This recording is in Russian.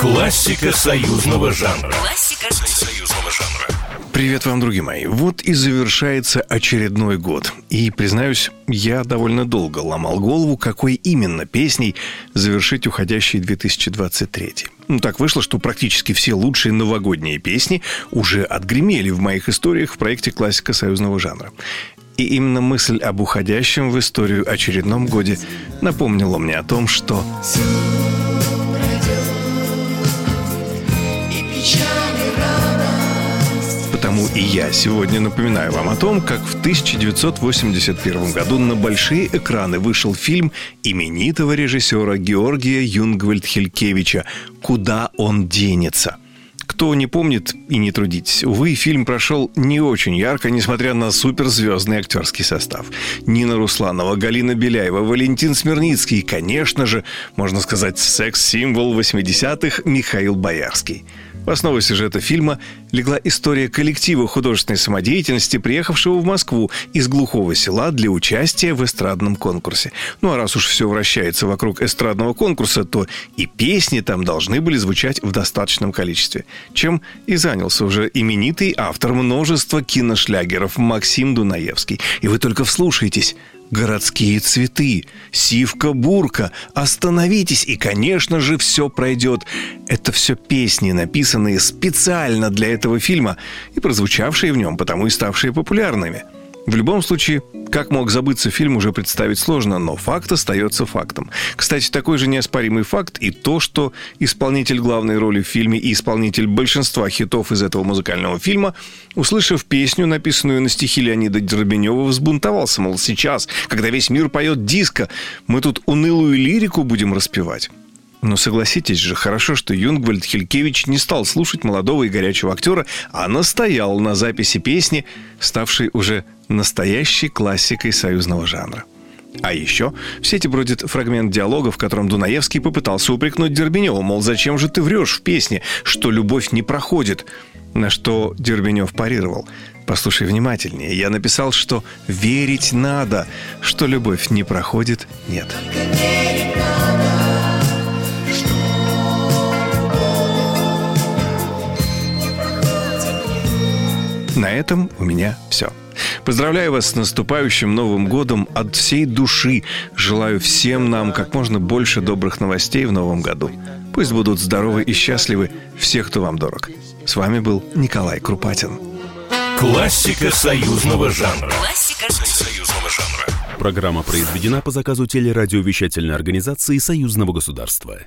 Классика союзного жанра. Классика союзного жанра. Привет вам, друзья мои. Вот и завершается очередной год. И, признаюсь, я довольно долго ломал голову, какой именно песней завершить уходящий 2023. Ну, так вышло, что практически все лучшие новогодние песни уже отгремели в моих историях в проекте «Классика союзного жанра». И именно мысль об уходящем в историю очередном годе напомнила мне о том, что... Потому и я сегодня напоминаю вам о том, как в 1981 году на большие экраны вышел фильм именитого режиссера Георгия Юнгвальд-Хелькевича «Куда он денется?». Кто не помнит и не трудитесь. Увы, фильм прошел не очень ярко, несмотря на суперзвездный актерский состав. Нина Русланова, Галина Беляева, Валентин Смирницкий и, конечно же, можно сказать, секс-символ 80-х Михаил Боярский. В основу сюжета фильма легла история коллектива художественной самодеятельности, приехавшего в Москву из глухого села для участия в эстрадном конкурсе. Ну а раз уж все вращается вокруг эстрадного конкурса, то и песни там должны были звучать в достаточном количестве. Чем и занялся уже именитый автор множества киношлягеров Максим Дунаевский. И вы только вслушайтесь – городские цветы, сивка-бурка, остановитесь, и, конечно же, все пройдет. Это все песни, написанные специально для этого фильма и прозвучавшие в нем, потому и ставшие популярными – в любом случае, как мог забыться фильм, уже представить сложно, но факт остается фактом. Кстати, такой же неоспоримый факт и то, что исполнитель главной роли в фильме и исполнитель большинства хитов из этого музыкального фильма, услышав песню, написанную на стихи Леонида Дербенева, взбунтовался, мол, сейчас, когда весь мир поет диско, мы тут унылую лирику будем распевать. Но согласитесь же, хорошо, что Юнгвальд Хелькевич не стал слушать молодого и горячего актера, а настоял на записи песни, ставшей уже настоящей классикой союзного жанра. А еще в сети бродит фрагмент диалога, в котором Дунаевский попытался упрекнуть Дербенева, мол, зачем же ты врешь в песне, что любовь не проходит? На что Дербенев парировал. Послушай внимательнее. Я написал, что верить надо, что любовь не проходит, нет. На этом у меня все. Поздравляю вас с наступающим Новым годом от всей души. Желаю всем нам как можно больше добрых новостей в Новом году. Пусть будут здоровы и счастливы все, кто вам дорог. С вами был Николай Крупатин. Классика союзного жанра. Классика союзного жанра. Программа произведена по заказу телерадиовещательной организации Союзного государства.